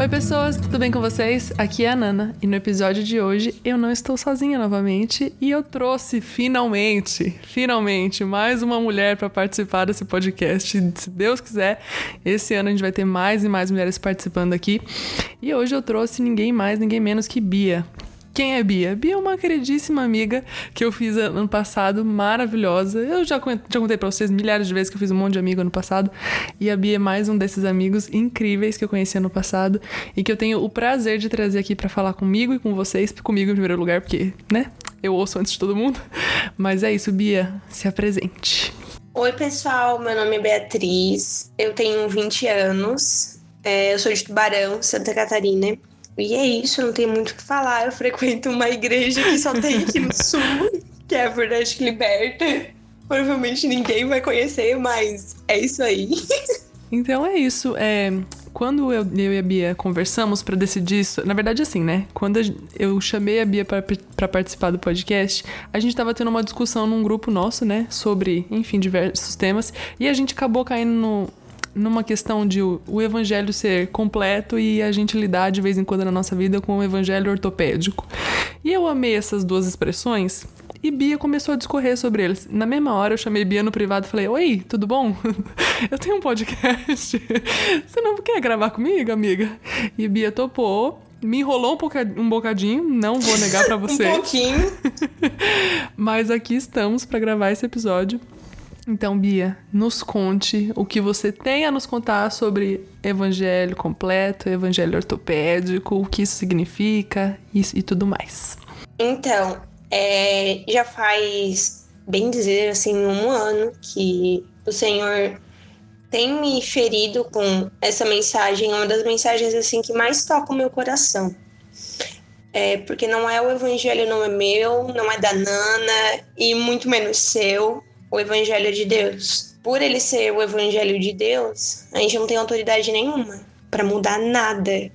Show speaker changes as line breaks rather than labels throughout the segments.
Oi, pessoas, tudo bem com vocês? Aqui é a Nana e no episódio de hoje eu não estou sozinha novamente e eu trouxe finalmente, finalmente, mais uma mulher para participar desse podcast. Se Deus quiser, esse ano a gente vai ter mais e mais mulheres participando aqui. E hoje eu trouxe ninguém mais, ninguém menos que Bia. Quem é Bia? Bia é uma queridíssima amiga que eu fiz ano passado, maravilhosa. Eu já, já contei pra vocês milhares de vezes que eu fiz um monte de amigo ano passado. E a Bia é mais um desses amigos incríveis que eu conheci ano passado e que eu tenho o prazer de trazer aqui para falar comigo e com vocês. Comigo em primeiro lugar, porque, né? Eu ouço antes de todo mundo. Mas é isso, Bia. Se apresente.
Oi, pessoal. Meu nome é Beatriz. Eu tenho 20 anos. É, eu sou de Tubarão, Santa Catarina. E é isso, não tem muito o que falar. Eu frequento uma igreja que só tem aqui no sul, que é a Verdade que Liberta. Provavelmente ninguém vai conhecer, mas é isso aí.
Então é isso. É, quando eu, eu e a Bia conversamos para decidir isso, na verdade, assim, né? Quando eu chamei a Bia para participar do podcast, a gente tava tendo uma discussão num grupo nosso, né? Sobre, enfim, diversos temas. E a gente acabou caindo no, numa questão de o, evangelho ser completo e a gente lidar de vez em quando na nossa vida com o evangelho ortopédico. E eu amei essas duas expressões e Bia começou a discorrer sobre eles. Na mesma hora eu chamei Bia no privado e falei: Oi, tudo bom? eu tenho um podcast. Você não quer gravar comigo, amiga? E Bia topou. Me enrolou um, bocadinho, não vou negar para vocês.
um pouquinho.
Mas aqui estamos para gravar esse episódio. Então, Bia, nos conte o que você tem a nos contar sobre evangelho completo, evangelho ortopédico, o que isso significa isso e tudo mais.
Então, é, já faz, bem dizer assim, um ano que o Senhor tem me ferido com essa mensagem, uma das mensagens assim que mais toca o meu coração. É, porque não é o evangelho, não é meu, não é da Nana e muito menos seu o evangelho de Deus. Por ele ser o evangelho de Deus, a gente não tem autoridade nenhuma para mudar nada.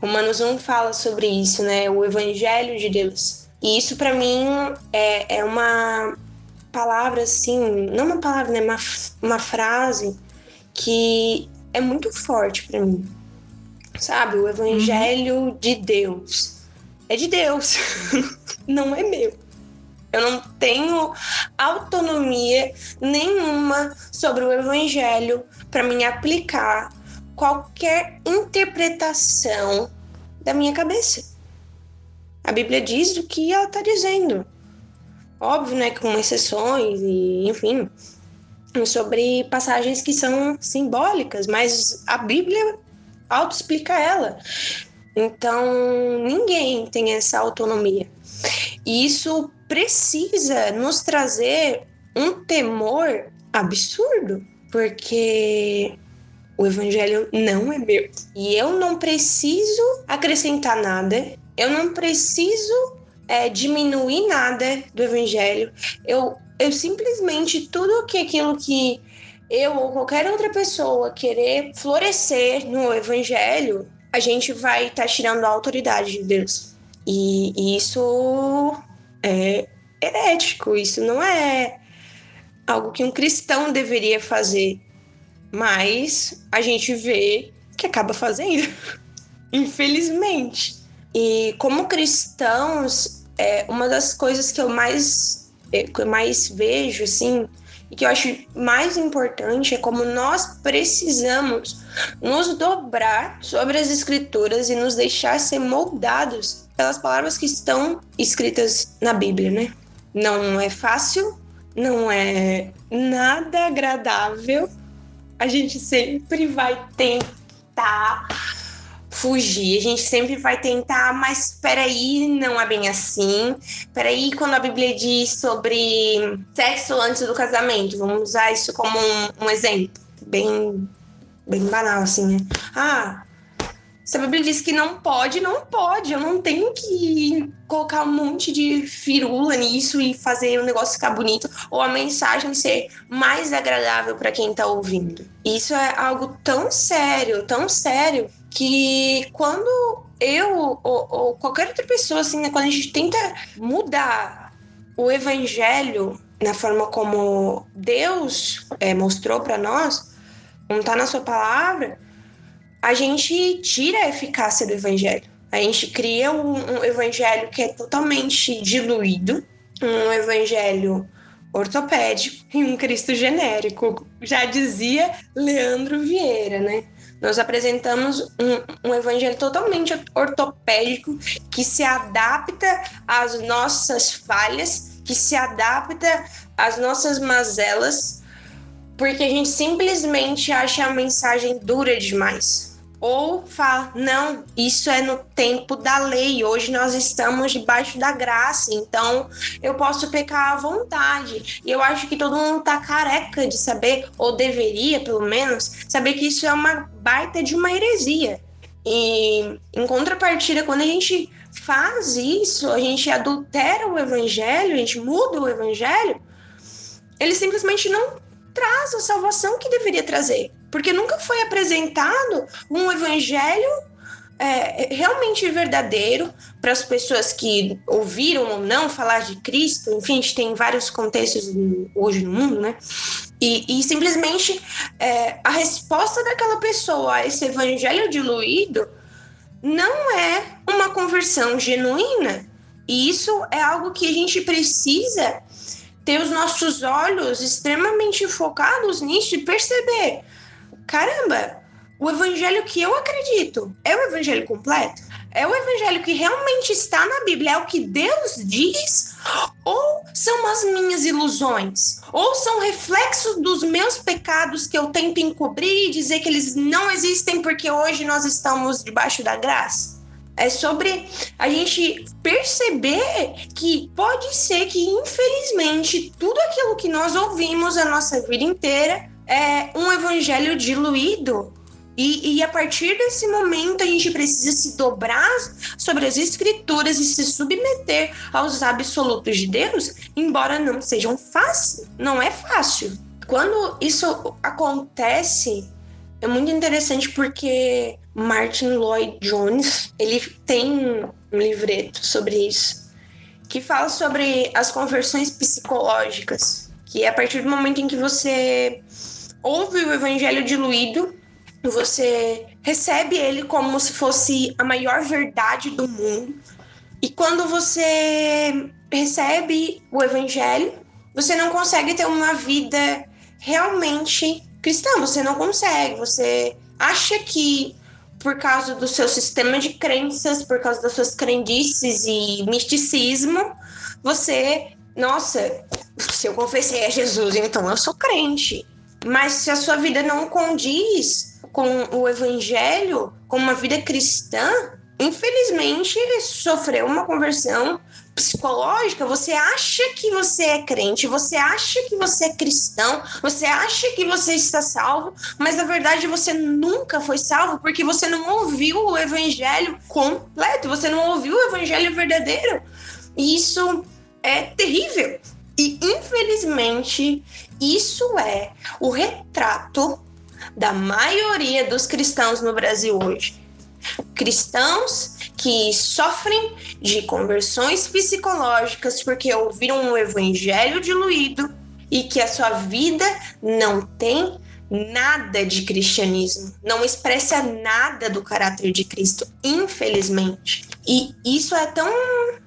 Romanos 1 fala sobre isso, né? O evangelho de Deus. E isso para mim é, é uma palavra assim, não uma palavra, né? Uma, uma frase que é muito forte para mim. Sabe? O evangelho uhum. de Deus. É de Deus, não é meu. Eu não tenho autonomia nenhuma sobre o evangelho para me aplicar qualquer interpretação da minha cabeça. A Bíblia diz o que ela está dizendo. Óbvio, né, com exceções e, enfim, sobre passagens que são simbólicas, mas a Bíblia auto-explica ela. Então, ninguém tem essa autonomia. E isso precisa nos trazer um temor absurdo, porque o evangelho não é meu. E eu não preciso acrescentar nada, eu não preciso é, diminuir nada do evangelho. Eu, eu simplesmente tudo que aquilo que eu ou qualquer outra pessoa querer florescer no evangelho, a gente vai estar tá tirando a autoridade de Deus. E, e isso é herético, isso não é algo que um cristão deveria fazer. Mas a gente vê que acaba fazendo, infelizmente. E como cristãos, é uma das coisas que eu mais, é, que eu mais vejo, assim, e que eu acho mais importante é como nós precisamos nos dobrar sobre as escrituras e nos deixar ser moldados pelas palavras que estão escritas na Bíblia, né? Não é fácil, não é nada agradável. A gente sempre vai tentar fugir. A gente sempre vai tentar, mas peraí, não é bem assim. Peraí, quando a Bíblia diz sobre sexo antes do casamento, vamos usar isso como um, um exemplo bem, bem banal, assim, né? Ah, se a Bíblia diz que não pode, não pode. Eu não tenho que colocar um monte de firula nisso e fazer o negócio ficar bonito ou a mensagem ser mais agradável para quem está ouvindo. Isso é algo tão sério, tão sério, que quando eu ou, ou qualquer outra pessoa, assim, né, quando a gente tenta mudar o evangelho na forma como Deus é, mostrou para nós, como está na sua palavra a gente tira a eficácia do evangelho. A gente cria um, um evangelho que é totalmente diluído, um evangelho ortopédico e um Cristo genérico. Já dizia Leandro Vieira, né? Nós apresentamos um, um, evangelho totalmente ortopédico que se adapta às nossas falhas, que se adapta às nossas mazelas, porque a gente simplesmente acha a mensagem dura demais ou fala, não, isso é no tempo da lei, hoje nós estamos debaixo da graça, então eu posso pecar à vontade. E eu acho que todo mundo tá careca de saber, ou deveria pelo menos, saber que isso é uma baita de uma heresia. E em contrapartida, quando a gente faz isso, a gente adultera o evangelho, a gente muda o evangelho, ele simplesmente não traz a salvação que deveria trazer. Porque nunca foi apresentado um evangelho é, realmente verdadeiro para as pessoas que ouviram ou não falar de Cristo. Enfim, a gente tem vários contextos hoje no mundo, né? E, e simplesmente é, a resposta daquela pessoa a esse evangelho diluído não é uma conversão genuína. E isso é algo que a gente precisa ter os nossos olhos extremamente focados nisso e perceber caramba, o evangelho que eu acredito é o evangelho completo? É o evangelho que realmente está na Bíblia? É o que Deus diz? Ou são as minhas ilusões? Ou são reflexos dos meus pecados que eu tento encobrir e dizer que eles não existem porque hoje nós estamos debaixo da graça? É sobre a gente perceber que pode ser que, infelizmente, tudo aquilo que nós ouvimos a nossa vida inteira é um evangelho diluído. E, e, a partir desse momento a gente precisa se dobrar sobre as escrituras e se submeter aos absolutos de Deus, embora não sejam fácil, não é fácil. Quando isso acontece, é muito interessante porque Martin Lloyd Jones, ele tem um livreto sobre isso, que fala sobre as conversões psicológicas, que é a partir do momento em que você ouve o evangelho diluído, você recebe ele como se fosse a maior verdade do mundo. E quando você recebe o evangelho, você não consegue ter uma vida realmente cristã, você não consegue. Você acha que por causa do seu sistema de crenças, por causa das suas crendices e misticismo, você, nossa, se eu confessei a Jesus, então eu sou crente. Mas se a sua vida não condiz com o evangelho, com uma vida cristã, infelizmente sofreu uma conversão psicológica, você acha que você é crente, você acha que você é cristão, você acha que você está salvo, mas na verdade você nunca foi salvo porque você não ouviu o evangelho completo, você não ouviu o evangelho verdadeiro. E isso é terrível. E infelizmente, isso é o retrato da maioria dos cristãos no Brasil hoje. Cristãos que sofrem de conversões psicológicas porque ouviram um evangelho diluído e que a sua vida não tem nada de cristianismo, não expressa nada do caráter de Cristo, infelizmente. E isso é tão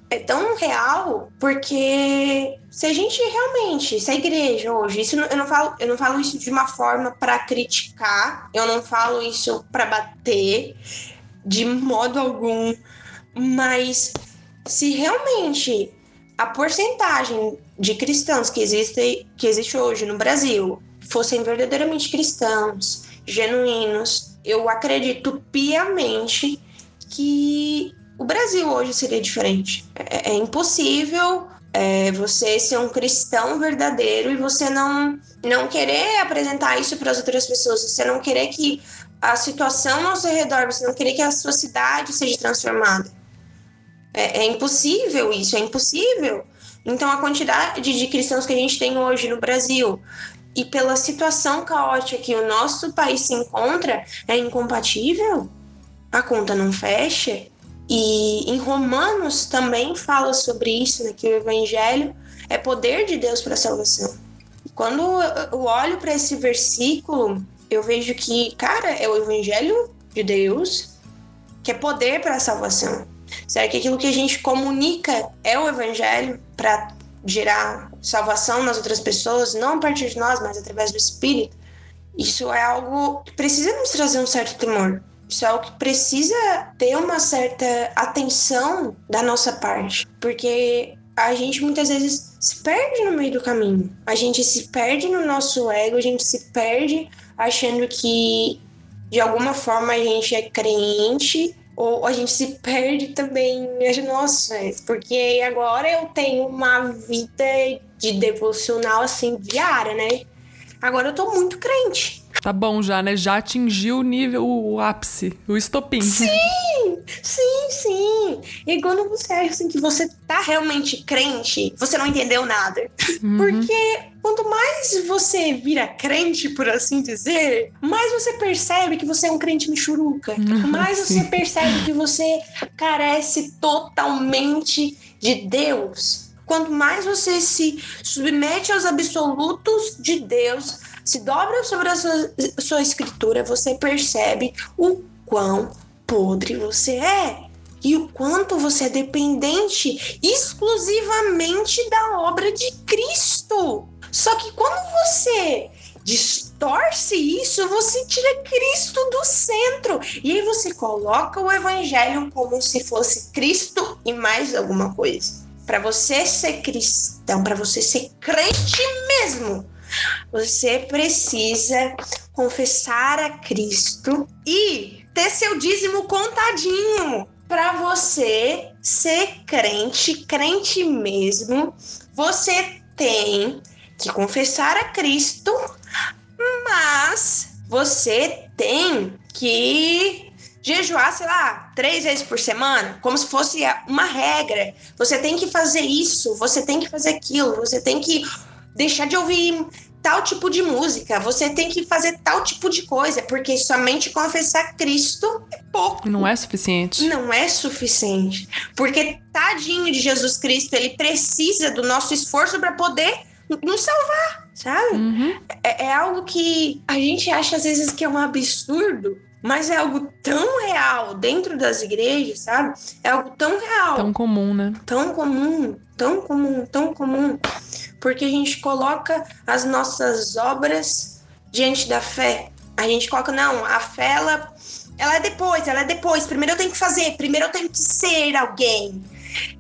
é tão real porque se a gente realmente, se a igreja hoje, isso eu não falo, eu não falo isso de uma forma para criticar, eu não falo isso para bater de modo algum, mas se realmente a porcentagem de cristãos que existe, que existe hoje no Brasil fossem verdadeiramente cristãos, genuínos, eu acredito piamente que o Brasil hoje seria diferente. É, é impossível é, você ser um cristão verdadeiro e você não, não querer apresentar isso para as outras pessoas, você não querer que a situação ao seu redor, você não querer que a sua cidade seja transformada. É, é impossível isso, é impossível. Então, a quantidade de cristãos que a gente tem hoje no Brasil e pela situação caótica que o nosso país se encontra é incompatível. A conta não fecha. E em Romanos também fala sobre isso, né, que o evangelho é poder de Deus para a salvação. Quando eu olho para esse versículo, eu vejo que, cara, é o evangelho de Deus, que é poder para a salvação. Será que aquilo que a gente comunica é o evangelho para gerar salvação nas outras pessoas, não a partir de nós, mas através do Espírito? Isso é algo que precisa nos trazer um certo temor. Algo que precisa ter uma certa atenção da nossa parte, porque a gente muitas vezes se perde no meio do caminho. A gente se perde no nosso ego, a gente se perde achando que de alguma forma a gente é crente ou a gente se perde também. Nossa, porque agora eu tenho uma vida de devocional assim diária, né? Agora eu tô muito crente.
Tá bom já, né? Já atingiu o nível, o ápice, o estopim.
Sim, sim, sim. E quando você acha assim, que você tá realmente crente, você não entendeu nada. Uhum. Porque quanto mais você vira crente, por assim dizer, mais você percebe que você é um crente michuruca. Uhum, mais sim. você percebe que você carece totalmente de Deus. Quanto mais você se submete aos absolutos de Deus, se dobra sobre a sua, sua escritura, você percebe o quão podre você é e o quanto você é dependente exclusivamente da obra de Cristo. Só que quando você distorce isso, você tira Cristo do centro. E aí você coloca o evangelho como se fosse Cristo e mais alguma coisa. Para você ser cristão, para você ser crente mesmo, você precisa confessar a Cristo e ter seu dízimo contadinho. Para você ser crente, crente mesmo, você tem que confessar a Cristo, mas você tem que jejuar, sei lá, três vezes por semana, como se fosse uma regra. Você tem que fazer isso, você tem que fazer aquilo, você tem que deixar de ouvir tal tipo de música, você tem que fazer tal tipo de coisa, porque somente confessar Cristo é pouco.
Não é suficiente.
Não é suficiente. Porque tadinho de Jesus Cristo, ele precisa do nosso esforço para poder nos salvar, sabe? Uhum. É, é algo que a gente acha às vezes que é um absurdo, mas é algo tão real dentro das igrejas, sabe? É algo tão real.
Tão comum, né?
Tão comum, tão comum, tão comum porque a gente coloca as nossas obras diante da fé. A gente coloca, não, a fé, ela, ela é depois, ela é depois. Primeiro eu tenho que fazer, primeiro eu tenho que ser alguém.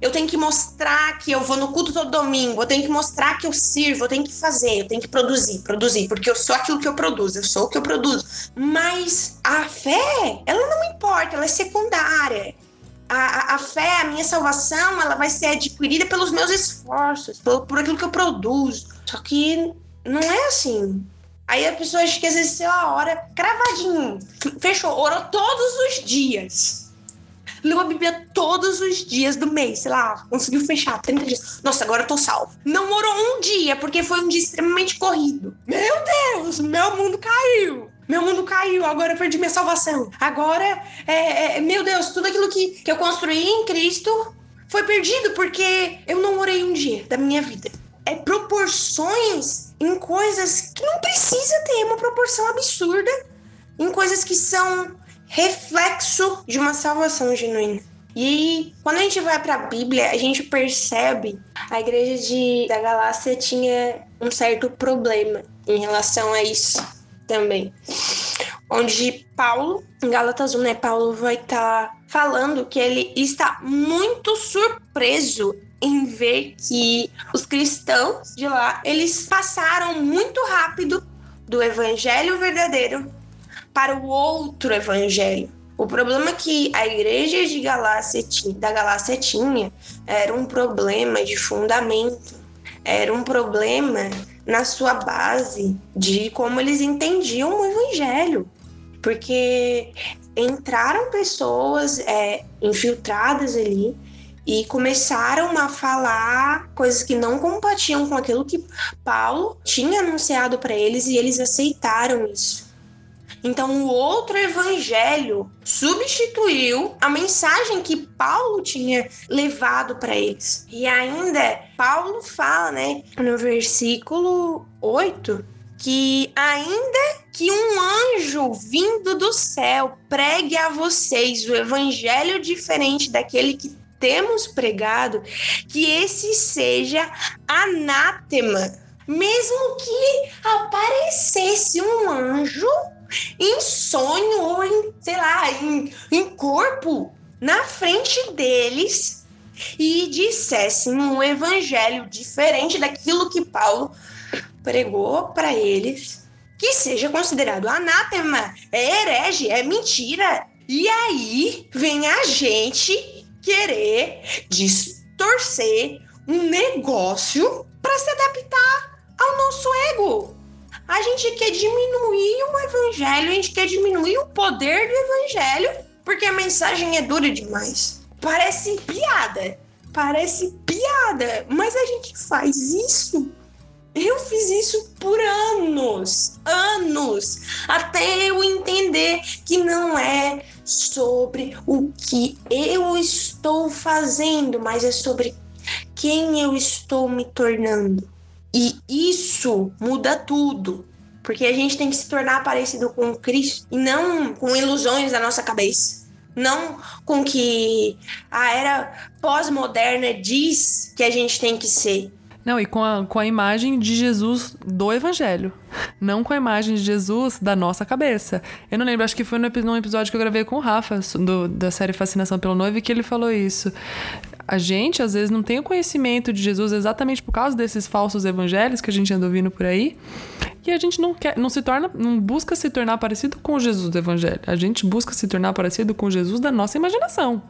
Eu tenho que mostrar que eu vou no culto todo domingo, eu tenho que mostrar que eu sirvo, eu tenho que fazer, eu tenho que produzir, produzir, porque eu sou aquilo que eu produzo, eu sou o que eu produzo. Mas a fé, ela não importa, ela é secundária a, a, fé, a minha salvação, ela vai ser adquirida pelos meus esforços, por, por aquilo que eu produzo. Só que não é assim. Aí a pessoa acha que às vezes, sei cravadinho, fechou, orou todos os dias. Leu a Bíblia todos os dias do mês, sei lá, conseguiu fechar 30 dias. Nossa, agora eu tô salvo. Não orou um dia, porque foi um dia extremamente corrido. Meu Deus, meu mundo caiu. Meu mundo caiu, agora eu perdi minha salvação. Agora, é, é, meu Deus, tudo aquilo que, que eu construí em Cristo foi perdido porque eu não orei um dia da minha vida. É proporções em coisas que não precisa ter uma proporção absurda, em coisas que são reflexo de uma salvação genuína. E quando a gente vai para a Bíblia, a gente percebe a igreja de, da Galácia tinha um certo problema em relação a isso também. Onde Paulo, em Gálatas 1, né, Paulo vai estar tá falando que ele está muito surpreso em ver que os cristãos de lá, eles passaram muito rápido do evangelho verdadeiro para o outro evangelho. O problema que a igreja de Galácia, da Galácia tinha era um problema de fundamento, era um problema na sua base de como eles entendiam o evangelho. Porque entraram pessoas é, infiltradas ali e começaram a falar coisas que não compatiam com aquilo que Paulo tinha anunciado para eles e eles aceitaram isso. Então, o outro evangelho substituiu a mensagem que Paulo tinha levado para eles. E ainda, Paulo fala, né, no versículo 8, que ainda que um anjo vindo do céu pregue a vocês o evangelho diferente daquele que temos pregado, que esse seja anátema. Mesmo que aparecesse um anjo em sonho ou em, sei lá, em, em corpo na frente deles e dissessem um evangelho diferente daquilo que Paulo pregou para eles, que seja considerado anátema, é herege, é mentira. E aí vem a gente querer distorcer um negócio para se adaptar ao nosso ego. A gente quer diminuir o evangelho, a gente quer diminuir o poder do evangelho, porque a mensagem é dura demais. Parece piada, parece piada, mas a gente faz isso. Eu fiz isso por anos, anos, até eu entender que não é sobre o que eu estou fazendo, mas é sobre quem eu estou me tornando. E isso muda tudo. Porque a gente tem que se tornar parecido com Cristo e não com ilusões da nossa cabeça. Não com que a era pós-moderna diz que a gente tem que ser.
Não, e com a, com a imagem de Jesus do Evangelho. Não com a imagem de Jesus da nossa cabeça. Eu não lembro, acho que foi num episódio que eu gravei com o Rafa, do, da série Fascinação pelo Noivo, que ele falou isso a gente às vezes não tem o conhecimento de Jesus exatamente por causa desses falsos evangelhos que a gente anda ouvindo por aí. E a gente não quer, não se torna, não busca se tornar parecido com Jesus do evangelho. A gente busca se tornar parecido com Jesus da nossa imaginação,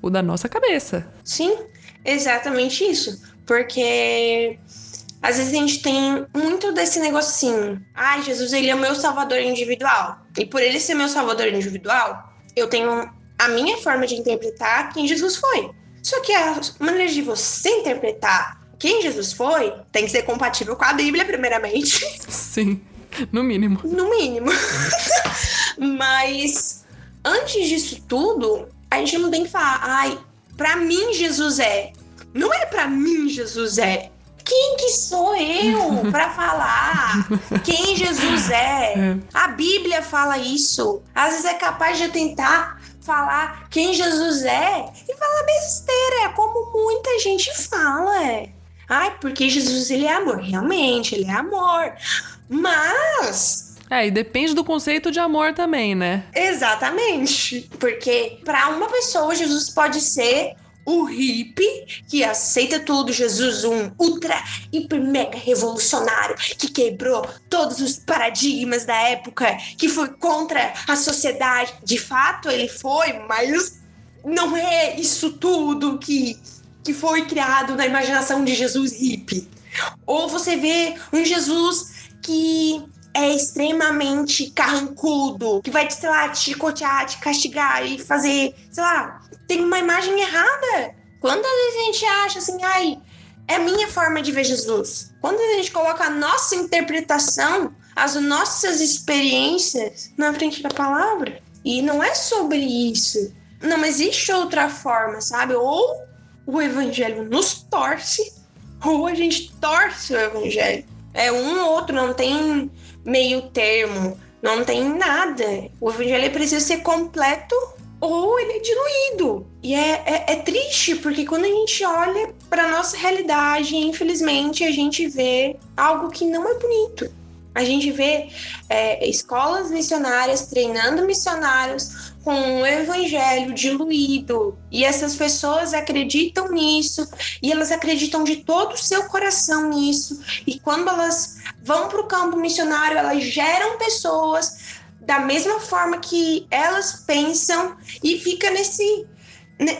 o da nossa cabeça.
Sim, exatamente isso. Porque às vezes a gente tem muito desse negócio assim: ai, ah, Jesus, ele é o meu salvador individual. E por ele ser meu salvador individual, eu tenho a minha forma de interpretar quem Jesus foi. Só que a maneira de você interpretar quem Jesus foi tem que ser compatível com a Bíblia, primeiramente.
Sim, no mínimo.
No mínimo. Mas antes disso tudo, a gente não tem que falar, ai, pra mim Jesus é. Não é pra mim Jesus é. Quem que sou eu para falar quem Jesus é? é? A Bíblia fala isso. Às vezes é capaz de tentar falar quem Jesus é e falar besteira, como muita gente fala. É. Ai, porque Jesus ele é amor. Realmente, ele é amor. Mas
é, e depende do conceito de amor também, né?
Exatamente. Porque para uma pessoa, Jesus pode ser o hippie que aceita tudo, Jesus, um ultra, hiper, mega revolucionário que quebrou todos os paradigmas da época, que foi contra a sociedade. De fato, ele foi, mas não é isso tudo que, que foi criado na imaginação de Jesus hippie. Ou você vê um Jesus que é extremamente carrancudo, que vai, sei lá, te chicotear, te castigar e fazer, sei lá, tem uma imagem errada. Quantas vezes a gente acha assim, ai, é minha forma de ver Jesus? Quando a gente coloca a nossa interpretação, as nossas experiências na frente da palavra? E não é sobre isso. Não existe outra forma, sabe? Ou o evangelho nos torce, ou a gente torce o evangelho. É um ou outro, não tem meio termo, não tem nada. O evangelho precisa ser completo ou ele é diluído. E é, é, é triste, porque quando a gente olha para nossa realidade, infelizmente, a gente vê algo que não é bonito. A gente vê é, escolas missionárias treinando missionários com um evangelho diluído. E essas pessoas acreditam nisso, e elas acreditam de todo o seu coração nisso. E quando elas vão para o campo missionário, elas geram pessoas da mesma forma que elas pensam e fica nesse,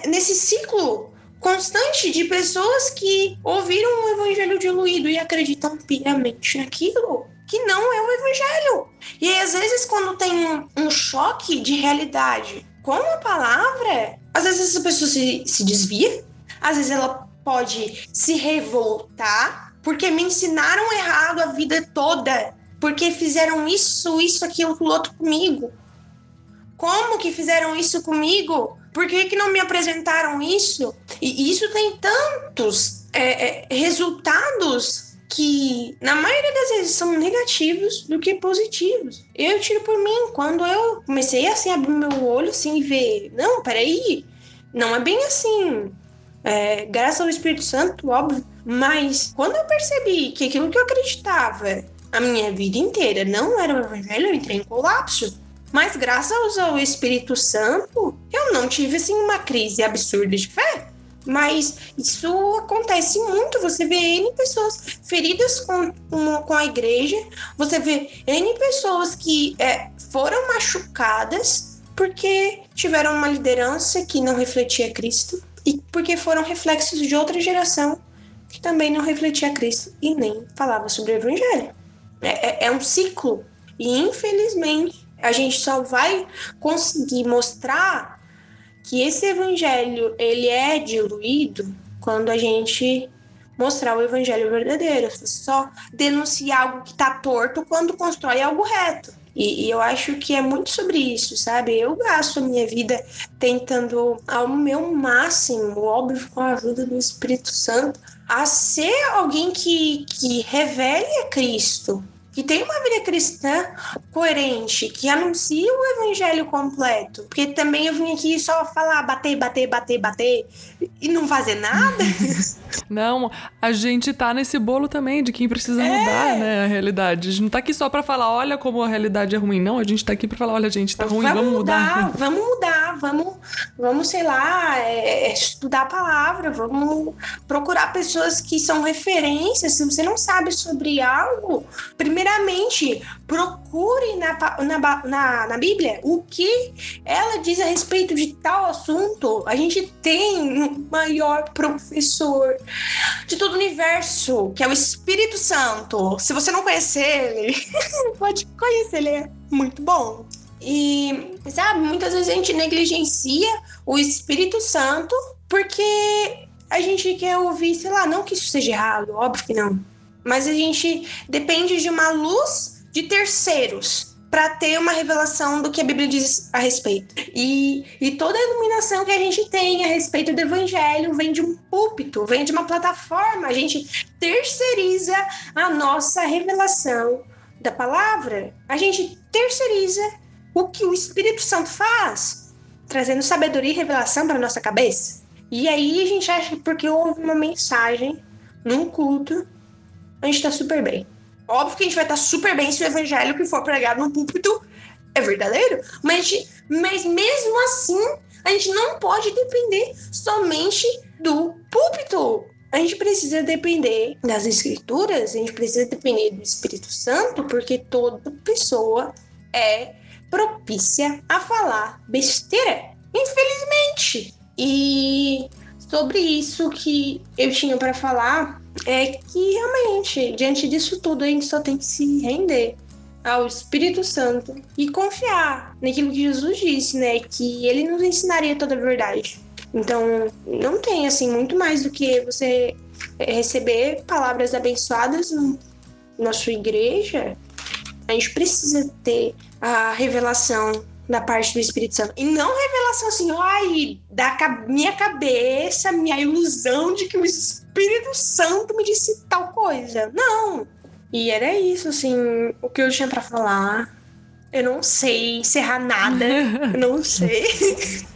nesse ciclo constante de pessoas que ouviram o evangelho diluído e acreditam piamente naquilo que não é o evangelho. E às vezes, quando tem um, um choque de realidade com a palavra, às vezes essa pessoa se, se desvia, às vezes ela pode se revoltar porque me ensinaram errado a vida toda porque fizeram isso, isso, aquilo, aquilo outro comigo. Como que fizeram isso comigo? Por que, que não me apresentaram isso? E isso tem tantos é, é, resultados que na maioria das vezes são negativos do que positivos. Eu tiro por mim, quando eu comecei assim a abrir meu olho assim e ver, não, peraí, não é bem assim. É, graças ao Espírito Santo, óbvio. Mas quando eu percebi que aquilo que eu acreditava a minha vida inteira não era o evangelho, eu entrei em colapso. Mas graças ao Espírito Santo, eu não tive assim uma crise absurda de fé. Mas isso acontece muito. Você vê N pessoas feridas com, com, a igreja, você vê N pessoas que é, foram machucadas porque tiveram uma liderança que não refletia Cristo e porque foram reflexos de outra geração que também não refletia Cristo e nem falava sobre o Evangelho. É, é, é um ciclo. E infelizmente a gente só vai conseguir mostrar que esse evangelho ele é diluído quando a gente mostrar o evangelho verdadeiro. Só denunciar algo que está torto quando constrói algo reto. E, e, eu acho que é muito sobre isso, sabe? Eu gasto a minha vida tentando ao meu máximo, óbvio, com a ajuda do Espírito Santo, a ser alguém que, que revele a Cristo, que tem uma vida cristã coerente, que anuncia o evangelho completo. Porque também eu vim aqui só falar bater, bater, bater, bater e não fazer nada.
Não, a gente tá nesse bolo também de quem precisa é. mudar, né, a realidade. A gente não tá aqui só para falar, olha como a realidade é ruim. Não, a gente tá aqui para falar, olha, gente, tá ruim, vamos, vamos mudar,
mudar. Vamos mudar, vamos, vamos sei lá, é, é, estudar a palavra, vamos procurar pessoas que são referências. Se você não sabe sobre algo, primeiramente, procure na, na, na, na Bíblia o que ela diz a respeito de tal assunto. A gente tem um maior professor de todo o universo, que é o Espírito Santo. Se você não conhecer ele, pode conhecer, ele é muito bom. E, sabe, muitas vezes a gente negligencia o Espírito Santo porque a gente quer ouvir, sei lá, não que isso seja errado, óbvio que não. Mas a gente depende de uma luz de terceiros para ter uma revelação do que a Bíblia diz a respeito. E, e toda a iluminação que a gente tem a respeito do Evangelho vem de um púlpito, vem de uma plataforma. A gente terceiriza a nossa revelação da palavra. A gente terceiriza o que o Espírito Santo faz, trazendo sabedoria e revelação para nossa cabeça. E aí a gente acha que porque houve uma mensagem num culto, a gente está super bem. Óbvio que a gente vai estar super bem se o evangelho que for pregado no púlpito é verdadeiro, mas, mas mesmo assim, a gente não pode depender somente do púlpito. A gente precisa depender das escrituras, a gente precisa depender do Espírito Santo, porque toda pessoa é propícia a falar besteira, infelizmente. E sobre isso que eu tinha para falar, é que realmente, diante disso tudo, a gente só tem que se render ao Espírito Santo e confiar naquilo que Jesus disse, né? Que ele nos ensinaria toda a verdade. Então, não tem assim muito mais do que você receber palavras abençoadas na sua igreja. A gente precisa ter a revelação da parte do Espírito Santo. E não revelação assim, ai, da minha cabeça, minha ilusão de que o Espírito Santo me disse tal coisa. Não. E era isso, assim, o que eu tinha para falar. Eu não sei encerrar nada. Eu não sei.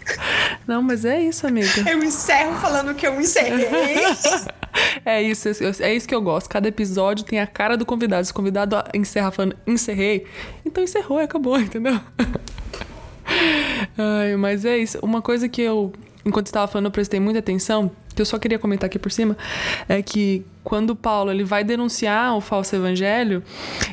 Não, mas é isso, amiga.
Eu encerro falando que eu encerrei.
É isso, é isso que eu gosto. Cada episódio tem a cara do convidado. Se o convidado encerra falando encerrei, então encerrou e acabou, entendeu? Ai, mas é isso. Uma coisa que eu, enquanto estava falando, eu prestei muita atenção, que eu só queria comentar aqui por cima, é que quando Paulo ele vai denunciar o falso evangelho,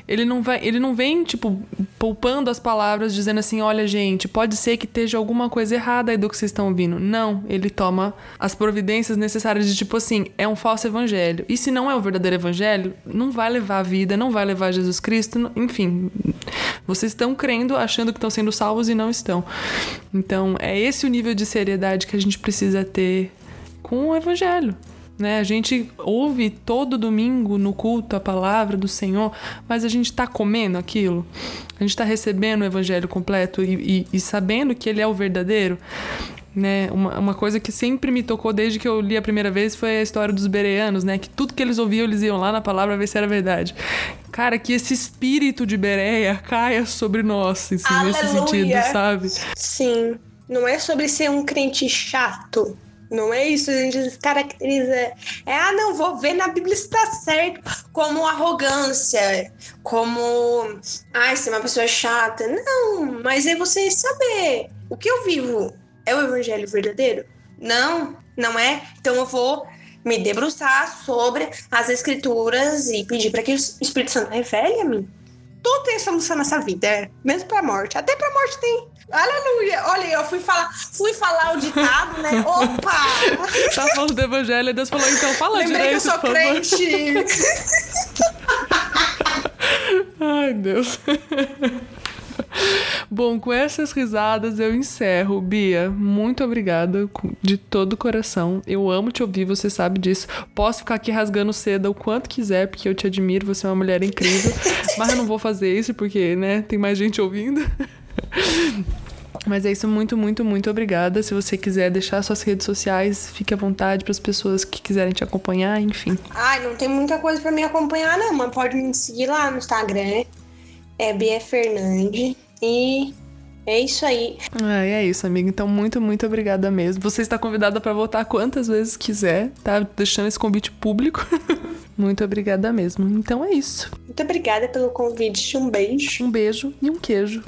ele não vai, ele não vem tipo poupando as palavras dizendo assim, olha gente, pode ser que esteja alguma coisa errada aí do que vocês estão ouvindo. Não, ele toma as providências necessárias de tipo assim, é um falso evangelho. E se não é o verdadeiro evangelho, não vai levar a vida, não vai levar Jesus Cristo, enfim. Vocês estão crendo, achando que estão sendo salvos e não estão. Então, é esse o nível de seriedade que a gente precisa ter com o evangelho. Né? A gente ouve todo domingo no culto a palavra do Senhor, mas a gente está comendo aquilo? A gente está recebendo o evangelho completo e, e, e sabendo que ele é o verdadeiro? né? Uma, uma coisa que sempre me tocou desde que eu li a primeira vez foi a história dos bereanos, né? Que tudo que eles ouviam, eles iam lá na palavra ver se era verdade. Cara, que esse espírito de Bereia caia sobre nós, assim, nesse sentido, sabe?
Sim. Não é sobre ser um crente chato. Não é isso, a gente caracteriza. É, ah, não, vou ver na Bíblia se tá certo. Como arrogância, como. Ai, ser uma pessoa chata. Não, mas é você saber. O que eu vivo é o evangelho verdadeiro? Não, não é. Então eu vou me debruçar sobre as escrituras e pedir para que o Espírito Santo revele a mim. Tudo tem solução nessa vida, mesmo pra morte. Até pra morte tem. Aleluia! Olha, eu fui falar, fui falar o ditado, né? Opa!
Tá falando do evangelho Deus falou, então fala
Lembrei
direito,
que eu sou crente.
Ai, Deus. Bom, com essas risadas eu encerro. Bia, muito obrigada de todo o coração. Eu amo te ouvir, você sabe disso. Posso ficar aqui rasgando seda o quanto quiser, porque eu te admiro, você é uma mulher incrível. mas eu não vou fazer isso porque, né, tem mais gente ouvindo. Mas é isso, muito, muito, muito obrigada. Se você quiser deixar suas redes sociais, fique à vontade para as pessoas que quiserem te acompanhar, enfim.
Ai, não tem muita coisa para me acompanhar, não, mas pode me seguir lá no Instagram. É Bia Fernandes. E é isso aí.
Ah, é isso, amiga. Então, muito, muito obrigada mesmo. Você está convidada para voltar quantas vezes quiser, tá? Deixando esse convite público. muito obrigada mesmo. Então é isso.
Muito obrigada pelo convite. Um beijo.
Um beijo e um queijo.